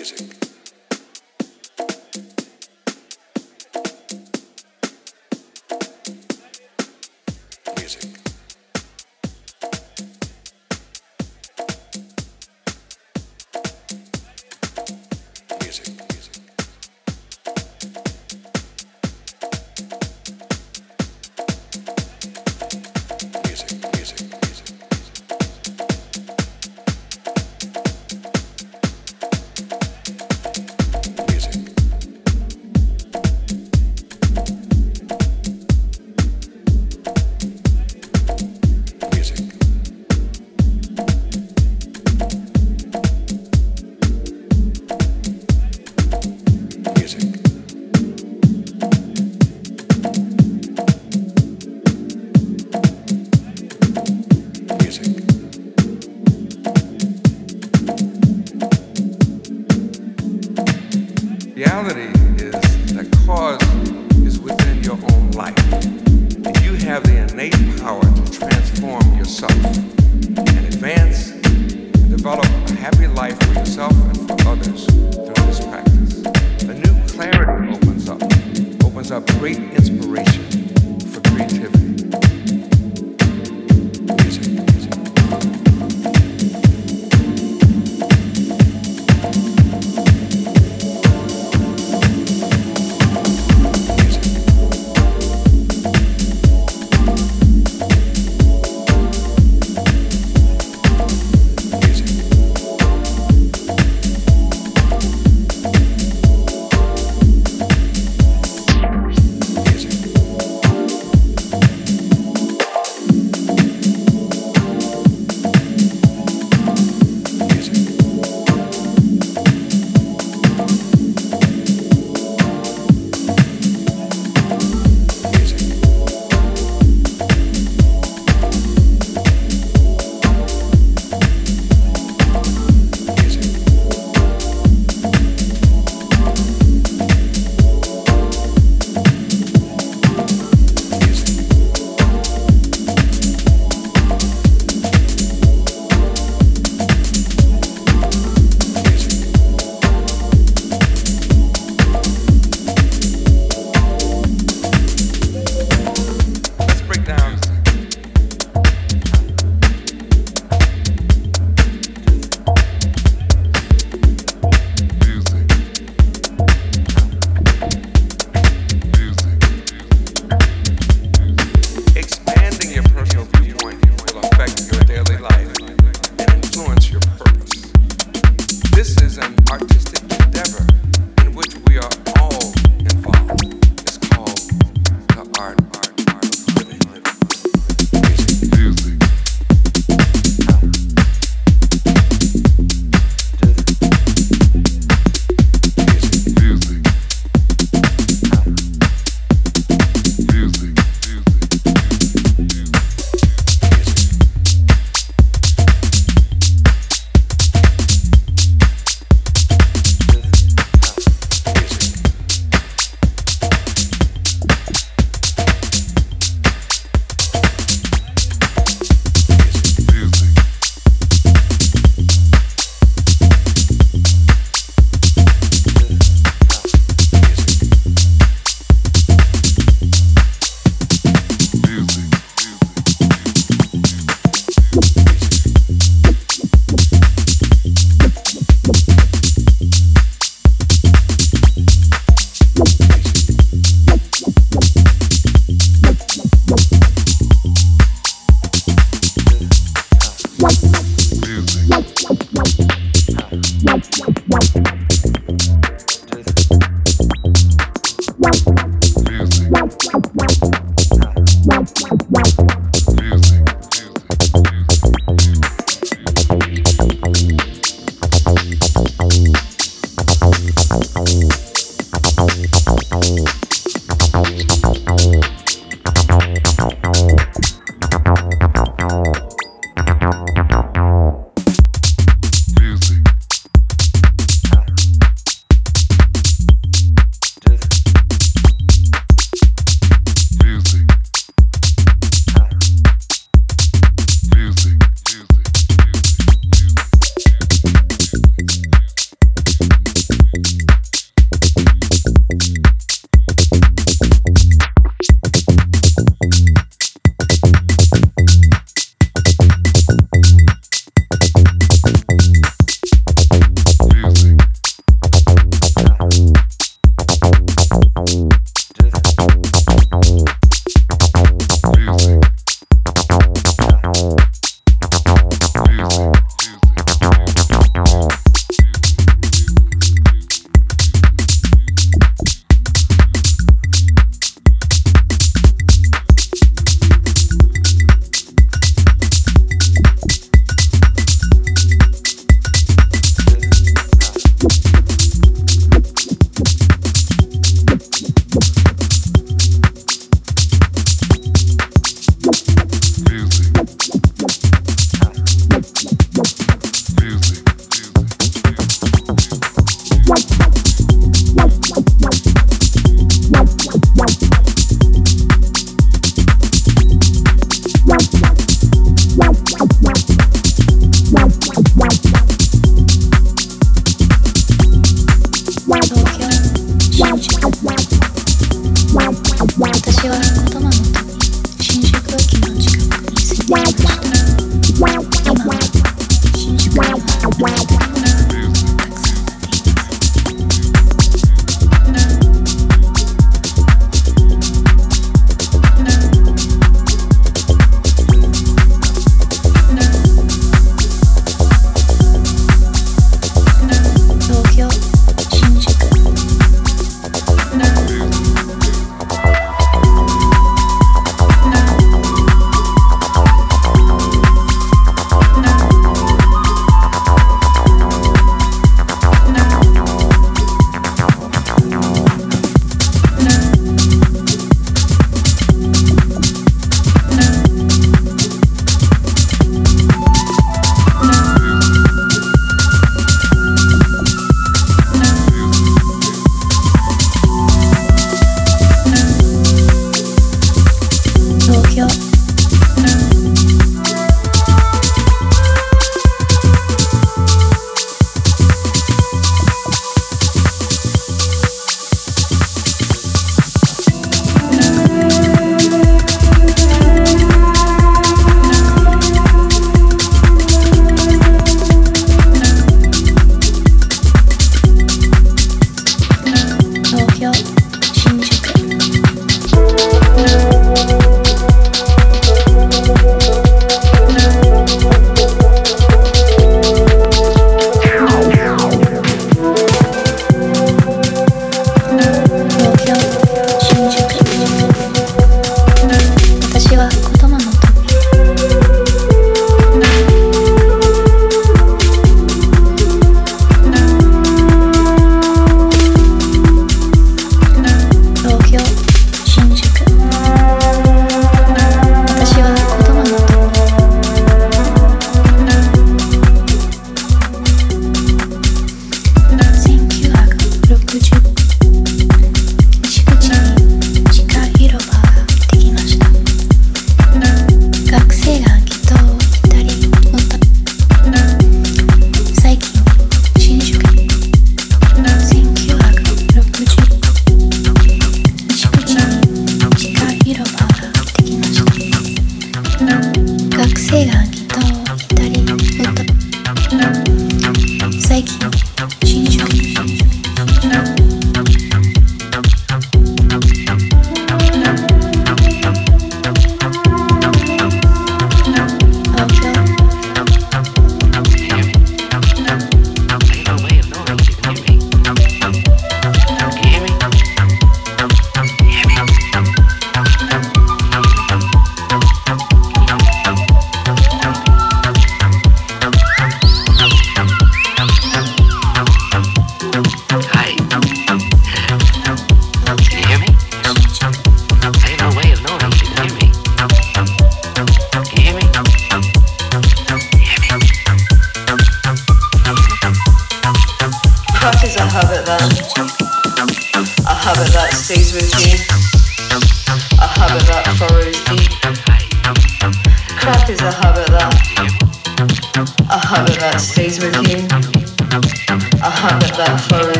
music.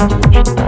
Thank